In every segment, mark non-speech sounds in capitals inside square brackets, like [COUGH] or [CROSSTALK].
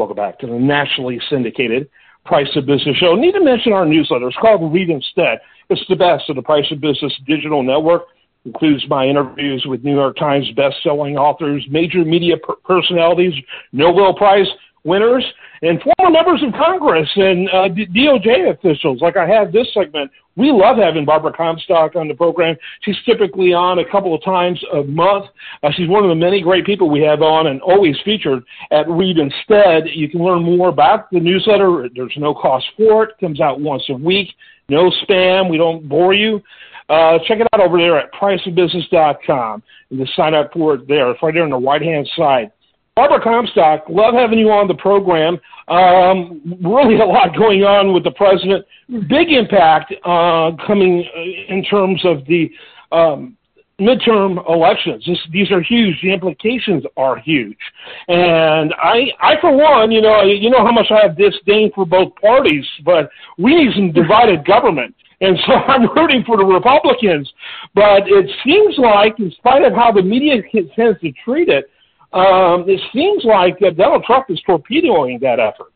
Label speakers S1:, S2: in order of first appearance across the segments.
S1: Welcome back to the nationally syndicated Price of Business show. Need to mention our newsletter. It's called Read Instead. It's the best of the Price of Business digital network. Includes my interviews with New York Times best-selling authors, major media per- personalities, Nobel Prize winners, and former members of Congress and uh, DOJ officials. Like I have this segment. We love having Barbara Comstock on the program. She's typically on a couple of times a month. Uh, she's one of the many great people we have on and always featured at Read Instead. You can learn more about the newsletter. There's no cost for it. it comes out once a week. No spam. We don't bore you. Uh, check it out over there at priceofbusiness.com and just sign up for it there. It's right there on the right hand side. Barbara Comstock, love having you on the program. Um, really a lot going on with the president. Big impact uh, coming in terms of the um, midterm elections. This, these are huge. The implications are huge. And I, I for one, you know, you know how much I have disdain for both parties, but we need some divided government. And so [LAUGHS] I'm rooting for the Republicans. But it seems like, in spite of how the media tends to treat it, um, it seems like uh, Donald Trump is torpedoing that effort.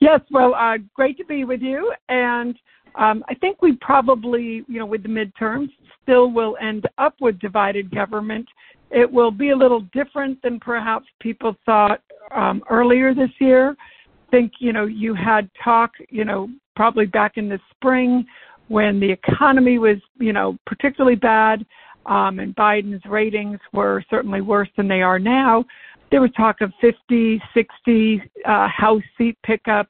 S2: Yes, well, uh, great to be with you. And um, I think we probably, you know, with the midterms, still will end up with divided government. It will be a little different than perhaps people thought um, earlier this year. I think, you know, you had talk, you know, probably back in the spring when the economy was, you know, particularly bad um, and Biden's ratings were certainly worse than they are now. There was talk of 50, 60 uh, House seat pickup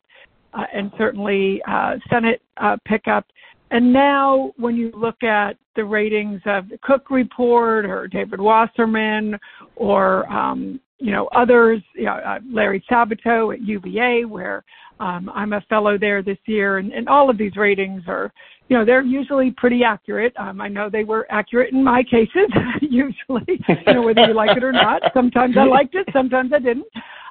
S2: uh, and certainly uh, Senate uh, pickup. And now, when you look at the ratings of the Cook Report or David Wasserman or um, you know others, you know, uh, Larry Sabato at UVA, where um, I'm a fellow there this year, and, and all of these ratings are you know, they're usually pretty accurate. Um, I know they were accurate in my cases, [LAUGHS] usually, you know, whether you like it or not. Sometimes I liked it, sometimes I didn't.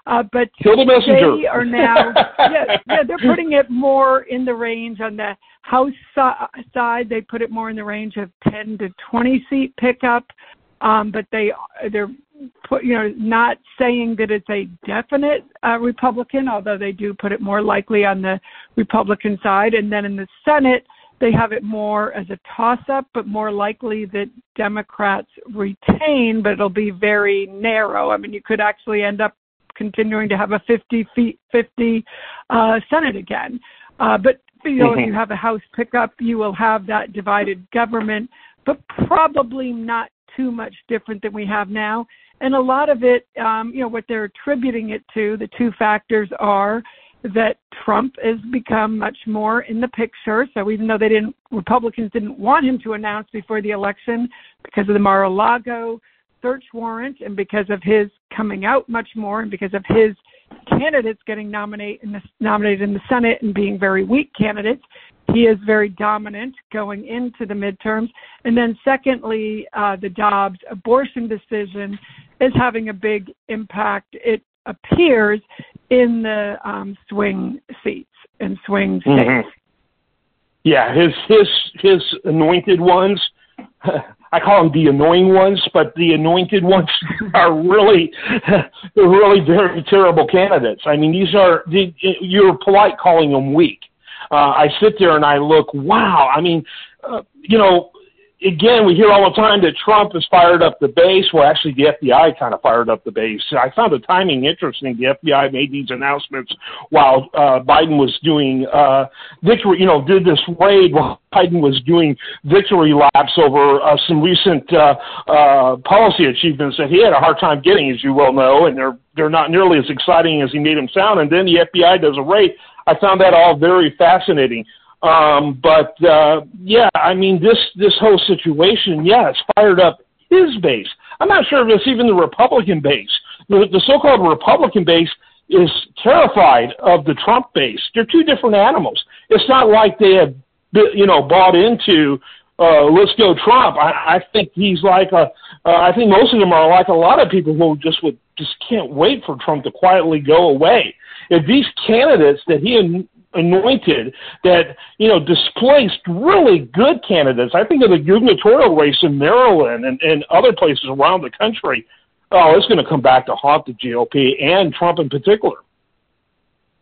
S2: Uh, but
S1: Kill the messenger.
S2: they are now, yeah, yeah, they're [LAUGHS] putting it more in the range on the House si- side. They put it more in the range of 10 to 20 seat pickup. Um, but they they're put, you know not saying that it's a definite uh, Republican, although they do put it more likely on the Republican side. And then in the Senate, they have it more as a toss up, but more likely that Democrats retain, but it'll be very narrow. I mean, you could actually end up continuing to have a 50 50 uh, Senate again. Uh, but you know, mm-hmm. if you have a House pickup, you will have that divided government, but probably not too much different than we have now. And a lot of it, um, you know, what they're attributing it to, the two factors are that Trump has become much more in the picture. So even though they didn't, Republicans didn't want him to announce before the election because of the Mar-a-Lago search warrant and because of his coming out much more and because of his candidates getting nominate in the, nominated in the Senate and being very weak candidates, he is very dominant going into the midterms. And then secondly, uh, the Dobbs abortion decision is having a big impact. It appears in the um, swing seats and swing mm-hmm. states. Mm-hmm.
S1: Yeah, his his his anointed ones. [LAUGHS] I call them the annoying ones, but the anointed ones [LAUGHS] are really, [LAUGHS] they're really very terrible candidates. I mean, these are you're polite calling them weak. Uh, I sit there and I look, wow. I mean, uh, you know, again, we hear all the time that Trump has fired up the base. Well, actually, the FBI kind of fired up the base. I found the timing interesting. The FBI made these announcements while uh, Biden was doing uh, victory, you know, did this raid while Biden was doing victory laps over uh, some recent uh, uh, policy achievements that he had a hard time getting, as you well know, and they're they're not nearly as exciting as he made them sound. And then the FBI does a raid. I found that all very fascinating. Um, but uh, yeah, I mean this this whole situation, yeah, it's fired up his base. I'm not sure if it's even the Republican base. The, the so-called Republican base is terrified of the Trump base. They're two different animals. It's not like they have, you know, bought into uh, let's go Trump. I, I think he's like a. Uh, I think most of them are like a lot of people who just would just can't wait for Trump to quietly go away. If these candidates that he anointed that you know displaced really good candidates. I think of the gubernatorial race in Maryland and, and other places around the country. oh, it's going to come back to haunt the GOP and Trump in particular.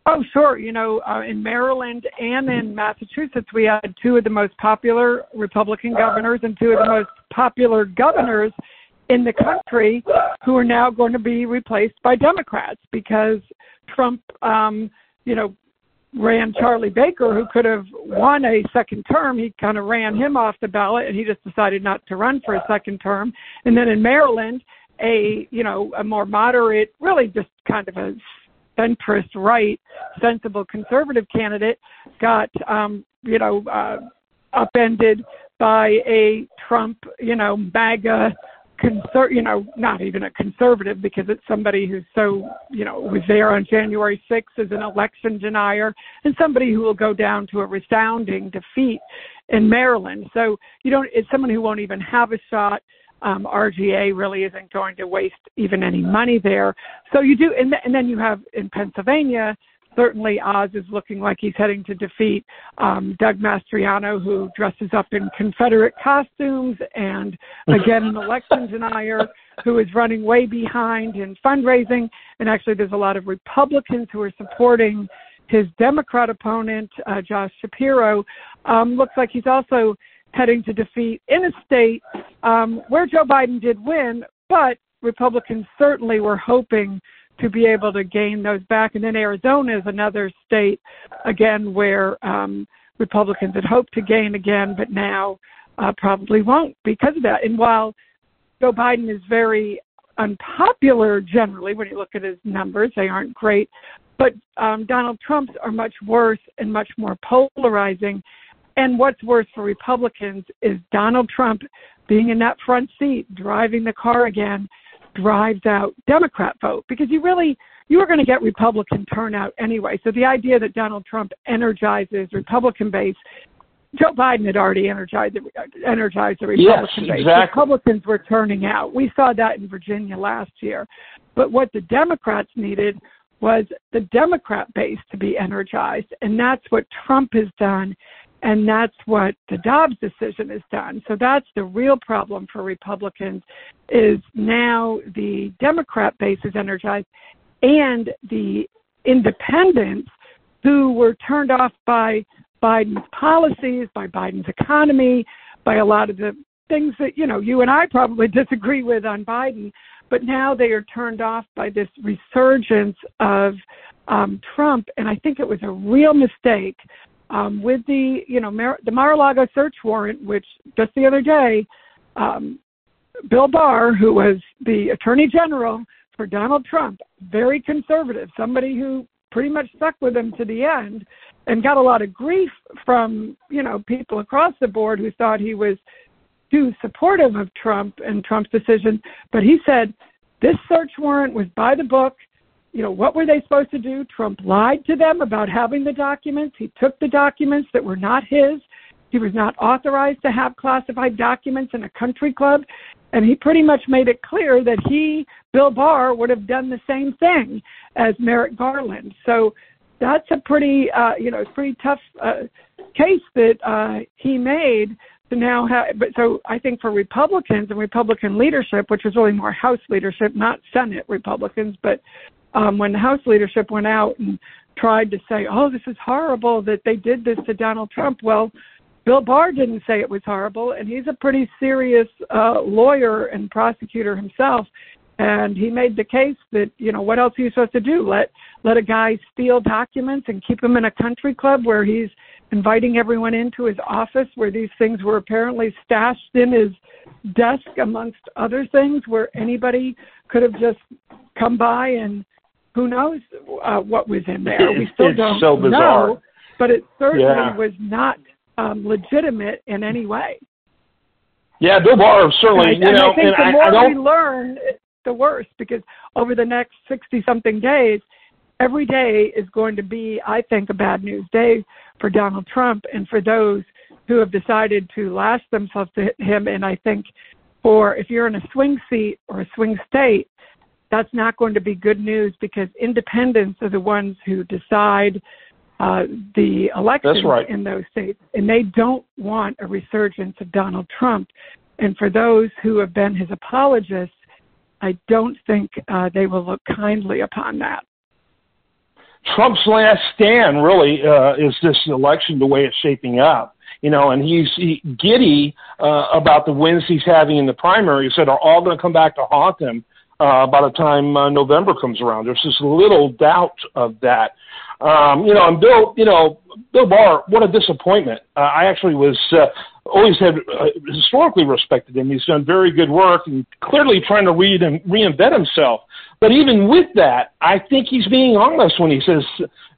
S2: Oh, sure. You know, uh, in Maryland and in Massachusetts, we had two of the most popular Republican governors and two of the most popular governors in the country who are now going to be replaced by Democrats because Trump, um, you know, ran Charlie Baker, who could have won a second term. He kind of ran him off the ballot, and he just decided not to run for a second term. And then in Maryland, a you know a more moderate, really just kind of a centrist right, sensible conservative candidate got um, you know uh, upended by a Trump you know MAGA conser- you know, not even a conservative because it's somebody who's so, you know, was there on January 6th as an election denier and somebody who will go down to a resounding defeat in Maryland. So you don't, it's someone who won't even have a shot. Um, RGA really isn't going to waste even any money there. So you do, and, th- and then you have in Pennsylvania, certainly Oz is looking like he's heading to defeat um, Doug Mastriano, who dresses up in Confederate costumes, and [LAUGHS] again, an election denier who is running way behind in fundraising. And actually, there's a lot of Republicans who are supporting his Democrat opponent, uh, Josh Shapiro. Um, looks like he's also heading to defeat in a state um, where Joe Biden did win, but Republicans certainly were hoping to be able to gain those back. And then Arizona is another state, again, where um, Republicans had hoped to gain again, but now uh, probably won't because of that. And while Joe Biden is very unpopular generally when you look at his numbers, they aren't great, but um, Donald Trump's are much worse and much more polarizing. And what's worse for Republicans is Donald Trump being in that front seat, driving the car again, drives out Democrat vote because you really you are going to get Republican turnout anyway. So the idea that Donald Trump energizes Republican base, Joe Biden had already energized energized the Republican
S1: yes,
S2: base.
S1: Exactly.
S2: Republicans were turning out. We saw that in Virginia last year. But what the Democrats needed was the Democrat base to be energized, and that's what Trump has done and that's what the Dobbs decision has done. So that's the real problem for Republicans is now the Democrat base is energized and the independents who were turned off by Biden's policies, by Biden's economy, by a lot of the things that, you know, you and I probably [LAUGHS] disagree with on Biden, but now they are turned off by this resurgence of um, Trump. And I think it was a real mistake um, with the you know Mar- the Mar-a-Lago search warrant, which just the other day, um, Bill Barr, who was the Attorney General for Donald Trump, very conservative, somebody who pretty much stuck with him to the end, and got a lot of grief from you know people across the board who thought he was too supportive of Trump and Trump's decision. But he said this search warrant was by the book you know, what were they supposed to do? Trump lied to them about having the documents. He took the documents that were not his. He was not authorized to have classified documents in a country club. And he pretty much made it clear that he, Bill Barr, would have done the same thing as Merrick Garland. So that's a pretty, uh, you know, pretty tough uh, case that uh, he made to now have. But so I think for Republicans and Republican leadership, which is really more House leadership, not Senate Republicans, but um, when the House leadership went out and tried to say, "Oh, this is horrible that they did this to Donald Trump," well, Bill Barr didn't say it was horrible, and he's a pretty serious uh, lawyer and prosecutor himself. And he made the case that you know what else are you supposed to do? Let let a guy steal documents and keep him in a country club where he's inviting everyone into his office where these things were apparently stashed in his desk amongst other things where anybody could have just come by and who knows uh, what was in there? We still
S1: it's
S2: don't
S1: so bizarre.
S2: know, but it certainly
S1: Yeah.
S2: was not um, legitimate in any way.
S1: Yeah, Bill Barr certainly.
S2: and,
S1: you
S2: I, and
S1: know,
S2: I think
S1: and
S2: the more
S1: I don't.
S2: we learn, the worse because over the next sixty something days, every day is going to be, I think, a bad news day for Donald Trump and for those who have decided to lash themselves to him. And I think for if you're in a swing seat or a swing state, that's not going to be good news because independents are the ones who decide uh, the elections
S1: right.
S2: in those states, and they don't want a resurgence of Donald Trump. And for those who have been his apologists, I don't think uh, they will look kindly upon that.
S1: Trump's last stand really uh, is this election the way it's shaping up. You know, and he's he, giddy uh, about the wins he's having in the primaries that are all going to come back to haunt him uh, by the time uh, November comes around. There's just little doubt of that. Um, you know, and Bill, you know, Bill Barr, what a disappointment. Uh, I actually was uh, always had uh, historically respected him. He's done very good work and clearly trying to read and reinvent himself. But even with that, I think he's being honest when he says,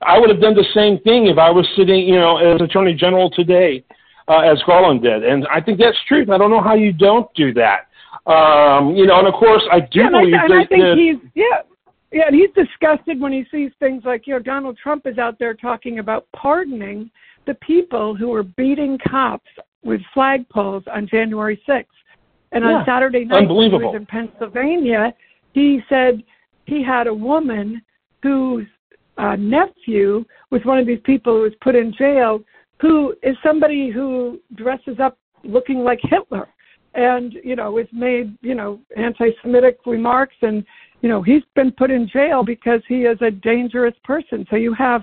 S1: "I would have done the same thing if I was sitting, you know, as Attorney General today, uh, as Garland did." And I think that's true. I don't know how you don't do that. Um, you know, and of course, I do
S2: yeah,
S1: believe
S2: and I, and I think he's yeah. Yeah, and he's disgusted when he sees things like, you know, Donald Trump is out there talking about pardoning the people who were beating cops with flagpoles on January 6th. And
S1: yeah.
S2: on Saturday night,
S1: when he
S2: was in Pennsylvania, he said he had a woman whose uh, nephew was one of these people who was put in jail, who is somebody who dresses up looking like Hitler, and you know has made you know anti-Semitic remarks, and you know he's been put in jail because he is a dangerous person. So you have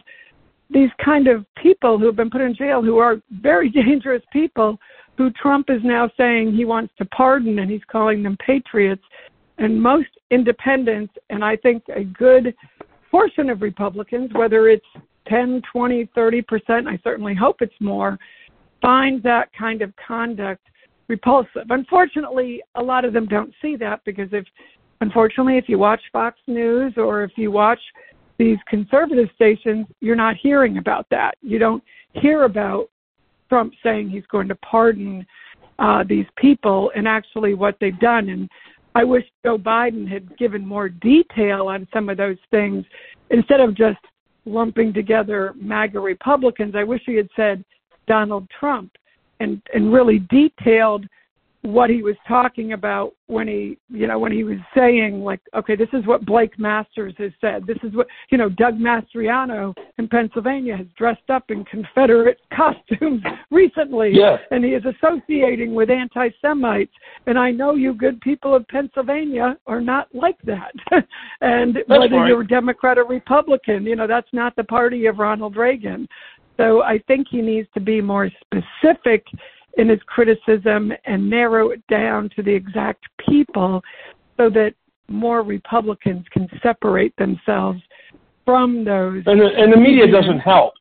S2: these kind of people who have been put in jail who are very [LAUGHS] dangerous people who Trump is now saying he wants to pardon and he's calling them patriots and most independents, and I think a good portion of Republicans, whether it's 10, 20, 30 percent, I certainly hope it's more, find that kind of conduct repulsive. Unfortunately, a lot of them don't see that because if, unfortunately, if you watch Fox News or if you watch these conservative stations, you're not hearing about that. You don't hear about Trump saying he's going to pardon uh, these people and actually what they've done. And I wish Joe Biden had given more detail on some of those things instead of just lumping together MAGA Republicans. I wish he had said Donald Trump and and really detailed what he was talking about when he you know when he was saying like okay this is what Blake Masters has said. This is what you know Doug Mastriano in Pennsylvania has dressed up in Confederate [LAUGHS] costumes recently.
S1: Yeah.
S2: and he is associating with anti-Semites. And I know you good people of Pennsylvania are not like that. [LAUGHS] And
S1: that's
S2: whether
S1: right.
S2: you're Democrat or Republican you know that's not the party of Ronald Reagan so I think he needs to be more specific in his criticism and narrow it down to the exact people so that more Republicans can separate themselves from those.
S1: And the, and the media doesn't help.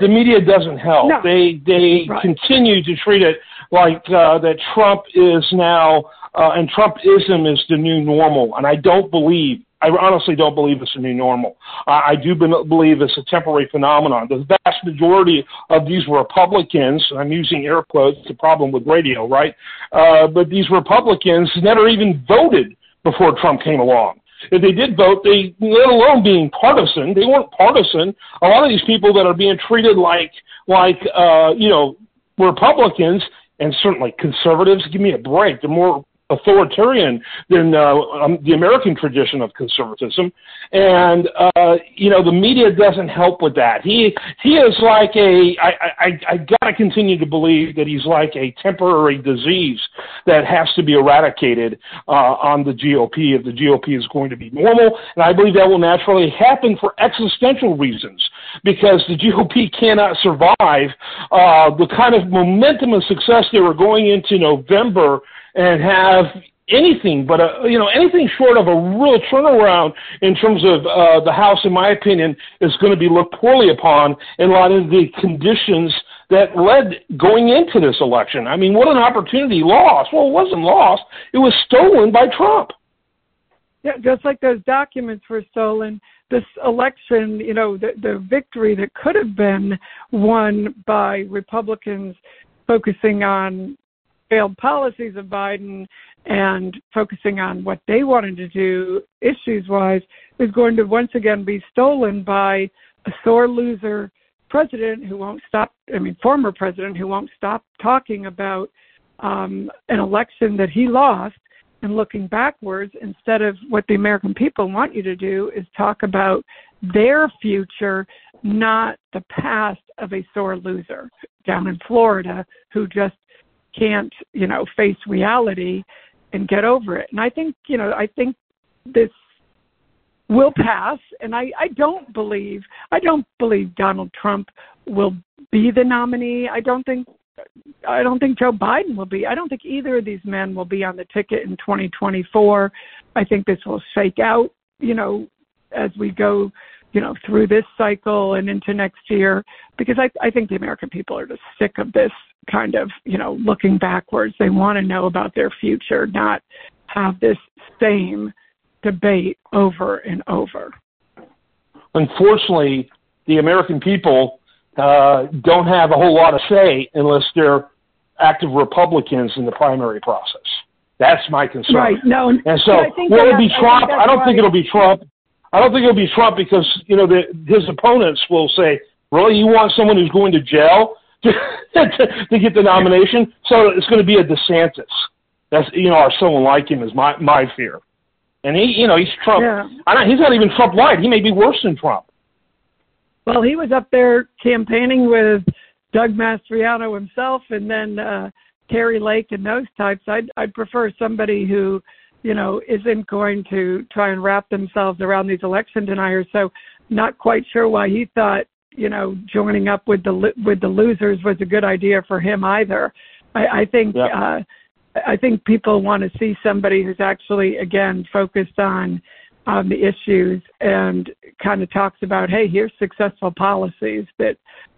S1: The media doesn't help.
S2: No.
S1: They they
S2: right.
S1: continue to treat it like uh, that Trump is now uh, and Trumpism is the new normal, and I don't believe I honestly don't believe it's a new normal. Uh, I do believe it's a temporary phenomenon. The vast majority of these Republicans, I'm using air quotes, the problem with radio, right? Uh, but these Republicans never even voted before Trump came along. If they did vote, they, let alone being partisan, they weren't partisan. A lot of these people that are being treated like, like, uh, you know, Republicans and certainly conservatives, give me a break. They're more authoritarian than uh, um, the American tradition of conservatism, and uh, you know the media doesn't help with that. He he is like a I I, I gotta continue to believe that he's like a temporary disease that has to be eradicated uh, on the GOP if the GOP is going to be normal, and I believe that will naturally happen for existential reasons because the GOP cannot survive uh, the kind of momentum and success they were going into November and have anything but a you know anything short of a real turnaround in terms of uh, the House, in my opinion, is going to be looked poorly upon in a lot of the conditions that led going into this election. I mean, what an opportunity lost. Well, it wasn't lost; it was stolen by Trump.
S2: Yeah, just like those documents were stolen. This election, you know, the, the victory that could have been won by Republicans focusing on failed policies of Biden and focusing on what they wanted to do issues wise is going to once again be stolen by a sore loser president who won't stop I mean former president who won't stop talking about um, an election that he lost and looking backwards instead of what the American people want you to do is talk about their future, not the past of a sore loser down in Florida who just can't, you know, face reality and get over it. And I think, you know, I think this will pass, and I, I don't believe I don't believe Donald Trump will be the nominee. I don't think I don't think Joe Biden will be. I don't think either of these men will be on the ticket in 2024. I think this will shake out, you know, as we go, you know, through this cycle and into next year, because I, I think the American people are just sick of this kind of, you know, looking backwards. They want to know about their future, not have this same debate over and over.
S1: Unfortunately, the American people uh, don't have a whole lot of say unless they're active Republicans in the primary process. That's my concern.
S2: Right. No.
S1: And so, will it be Trump? I, I don't right. think it'll be Trump. I don't think it'll be Trump because you know the, his opponents will say, "Really, you want someone who's going to jail [LAUGHS] to, to, get the nomination?" So it's going to be a DeSantis. That's you know, or someone like him is my my fear. And he, you know, he's Trump. Yeah. I don't, he's not even Trump light. He may be worse than Trump.
S2: Well, he was up there campaigning with Doug Mastriano himself, and then uh, Kari Lake and those types. I'd I'd prefer somebody who, you know, isn't going to try and wrap themselves around these election deniers. So, not quite sure why he thought, you know, joining up with the with the losers was a good idea for him either. I, I think. Yep. Uh, I think people want to see somebody who's actually, again, focused on on the issues and kind of talks about, hey, here's successful policies that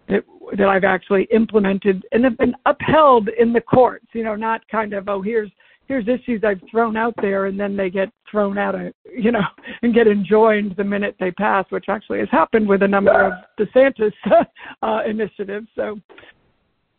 S2: that that I've actually implemented and have been upheld in the courts. You know, not kind of, oh, here's here's issues I've thrown out there and then they get thrown out of you know [LAUGHS] and get enjoined the minute they pass, which actually has happened with a number of DeSantis [LAUGHS] uh, initiatives. So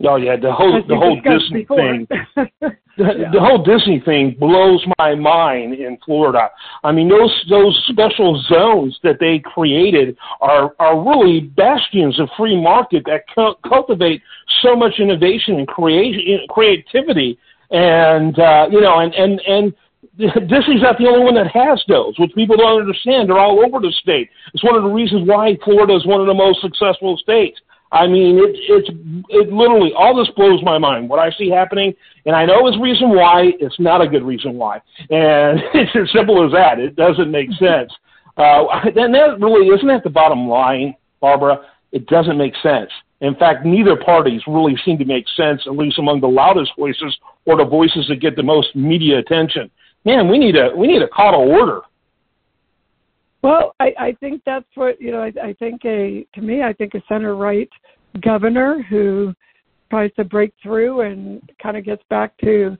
S1: Oh yeah, the whole the whole Disney before. thing, [LAUGHS] the, yeah. the whole Disney thing blows my mind in Florida. I mean, those those special zones that they created are are really bastions of free market that cu- cultivate so much innovation and creation creativity, and uh, you know, and and and [LAUGHS] Disney's not the only one that has those, which people don't understand. They're all over the state. It's one of the reasons why Florida is one of the most successful states. I mean, it, it's it literally all this blows my mind. What I see happening, and I know is reason why. It's not a good reason why, and [LAUGHS] it's as simple as that. It doesn't make sense. Uh, [LAUGHS] and that really isn't that the bottom line, Barbara. It doesn't make sense. In fact, neither parties really seem to make sense, at least among the loudest voices or the voices that get the most media attention. Man, we need a we need a call to order
S2: well, I, I think that's what you know. I, I think a to me, I think a center right governor who tries to break through and kind of gets back to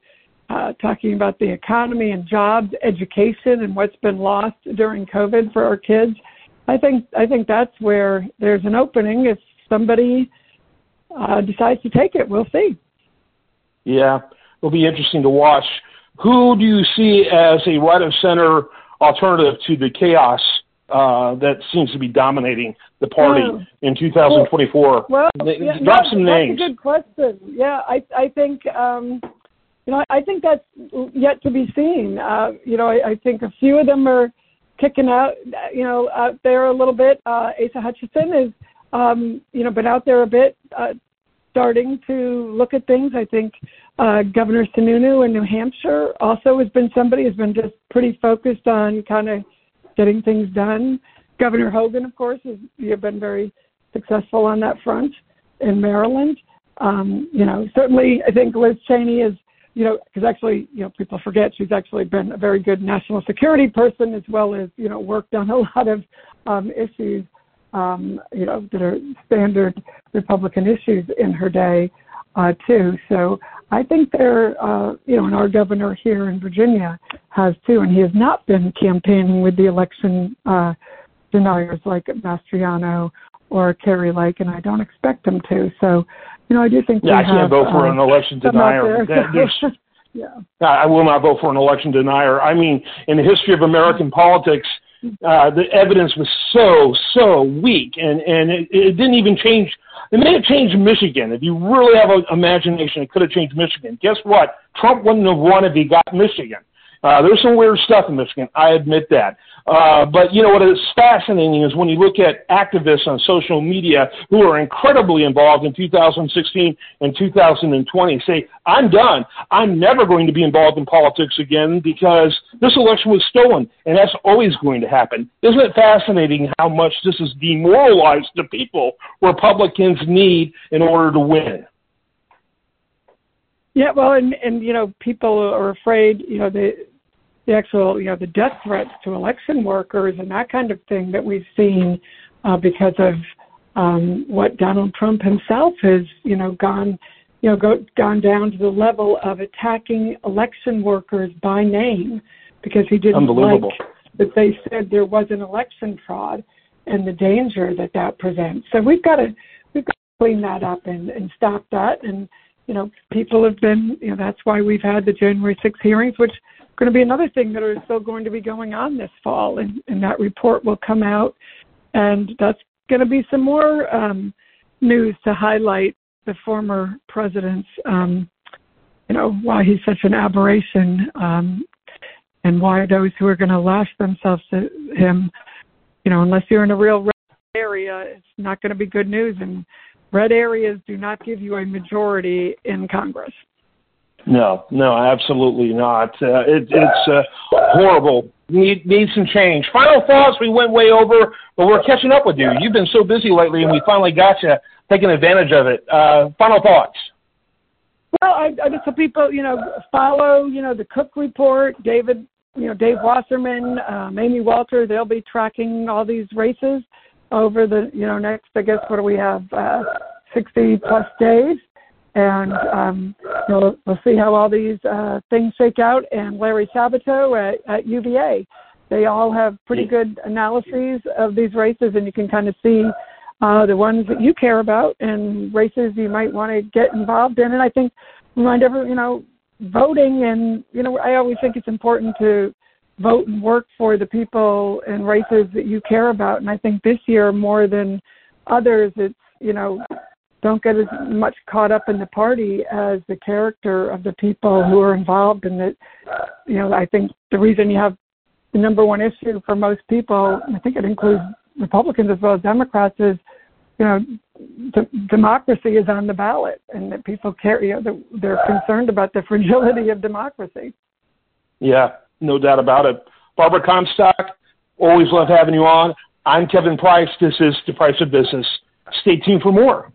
S2: uh, talking about the economy and jobs, education, and what's been lost during COVID for our kids. I think I think that's where there's an opening. If somebody uh, decides to take it, we'll see.
S1: Yeah, it'll be interesting to watch. Who do you see as a right of center alternative to the chaos uh, that seems to be dominating the party oh. in 2024?
S2: Well, yeah,
S1: drop some names.
S2: That's a good question. Yeah, I I think um, you know I think that's yet to be seen. Uh, you know, I, I think a few of them are kicking out. You know, out there a little bit. Uh, Asa Hutchinson is um, you know been out there a bit. Uh, starting to look at things. I think uh, Governor Sununu in New Hampshire also has been somebody who's been just pretty focused on kind of getting things done. Governor Hogan, of course, has you've been very successful on that front in Maryland. Um, you know, certainly, I think Liz Cheney is, you know, because actually, you know, people forget she's actually been a very good national security person as well as, you know, worked on a [LAUGHS] lot of um, issues, um, you know, that are standard Republican issues in her day uh, too. So I think there, uh, you know, and our governor here in Virginia has too, and he has not been campaigning with the election uh, deniers like Mastriano or Kari Lake, and I don't expect him to. So, you know, I do think
S1: yeah, I
S2: can't
S1: vote for uh, an election denier. [LAUGHS] yeah. I will not vote for an election denier. I mean, in the history of American politics, uh, the evidence was so so weak, and and it, it didn't even change it may have changed Michigan. If you really have an imagination, it could have changed Michigan. Guess what? Trump wouldn't have won if he got Michigan. Uh, there's some weird stuff in Michigan. I admit that. Uh, but you know what is fascinating is when you look at activists on social media who are incredibly involved in 2016 and 2020 say, I'm done. I'm never going to be involved in politics again because this election was stolen and that's always going to happen. Isn't it fascinating how much this has demoralized the people Republicans need in order to win?
S2: Yeah, well, and and you know, people are afraid. You know, the the actual, you know, the death threats to election workers and that kind of thing that we've seen uh, because of um, what Donald Trump himself has, you know, gone, you know, go, gone down to the level of attacking election workers by name because he didn't like that they said there was an election fraud and the danger that that presents. So we've got to we've got to clean that up and, and stop that. And you know, people have been, you know, that's why we've had the January 6 hearings, which going to be another thing that is still going to be going on this fall, and, and that report will come out, and that's going to be some more um, news to highlight the former president's, um, you know, why he's such an aberration, um, and why those who are going to lash themselves to him, you know, unless you're in a real red area, it's not going to be good news, and red areas do not give you a majority in Congress.
S1: No, no, absolutely not. Uh, it, it's uh, horrible. Need need some change. Final thoughts. We went way over, but we're catching up with you. You've been so busy lately, and we finally got you taking advantage of it. Uh, final thoughts.
S2: Well, I, I just tell people, you know, follow, you know, the Cook Report. David, you know, Dave Wasserman, um, Amy Walter. They'll be tracking all these races over the, you know, next. I guess what do we have? Uh, 60 plus days and um, you know, we'll see how all these uh, things shake out. And Larry Sabato at, at UVA, they all have pretty good analyses of these races, and you can kind of see uh, the ones that you care about and races you might want to get involved in. And I think remind everyone, you know, voting and you know, I always think it's important to vote and work for the people and races that you care about. And I think this year more than others, it's you know don't get as much caught up in the party as the character of the people who are involved in it. You know, I think the reason you have the number one issue for most people, I think it includes Republicans as well as Democrats, is you know, democracy is on the ballot, and that people care. You know, they're concerned about the [LAUGHS] fragility of democracy.
S1: Yeah, no doubt about it. Barbara Comstock, always love having you on. I'm Kevin Price. This is the Price of Business. Stay tuned for more.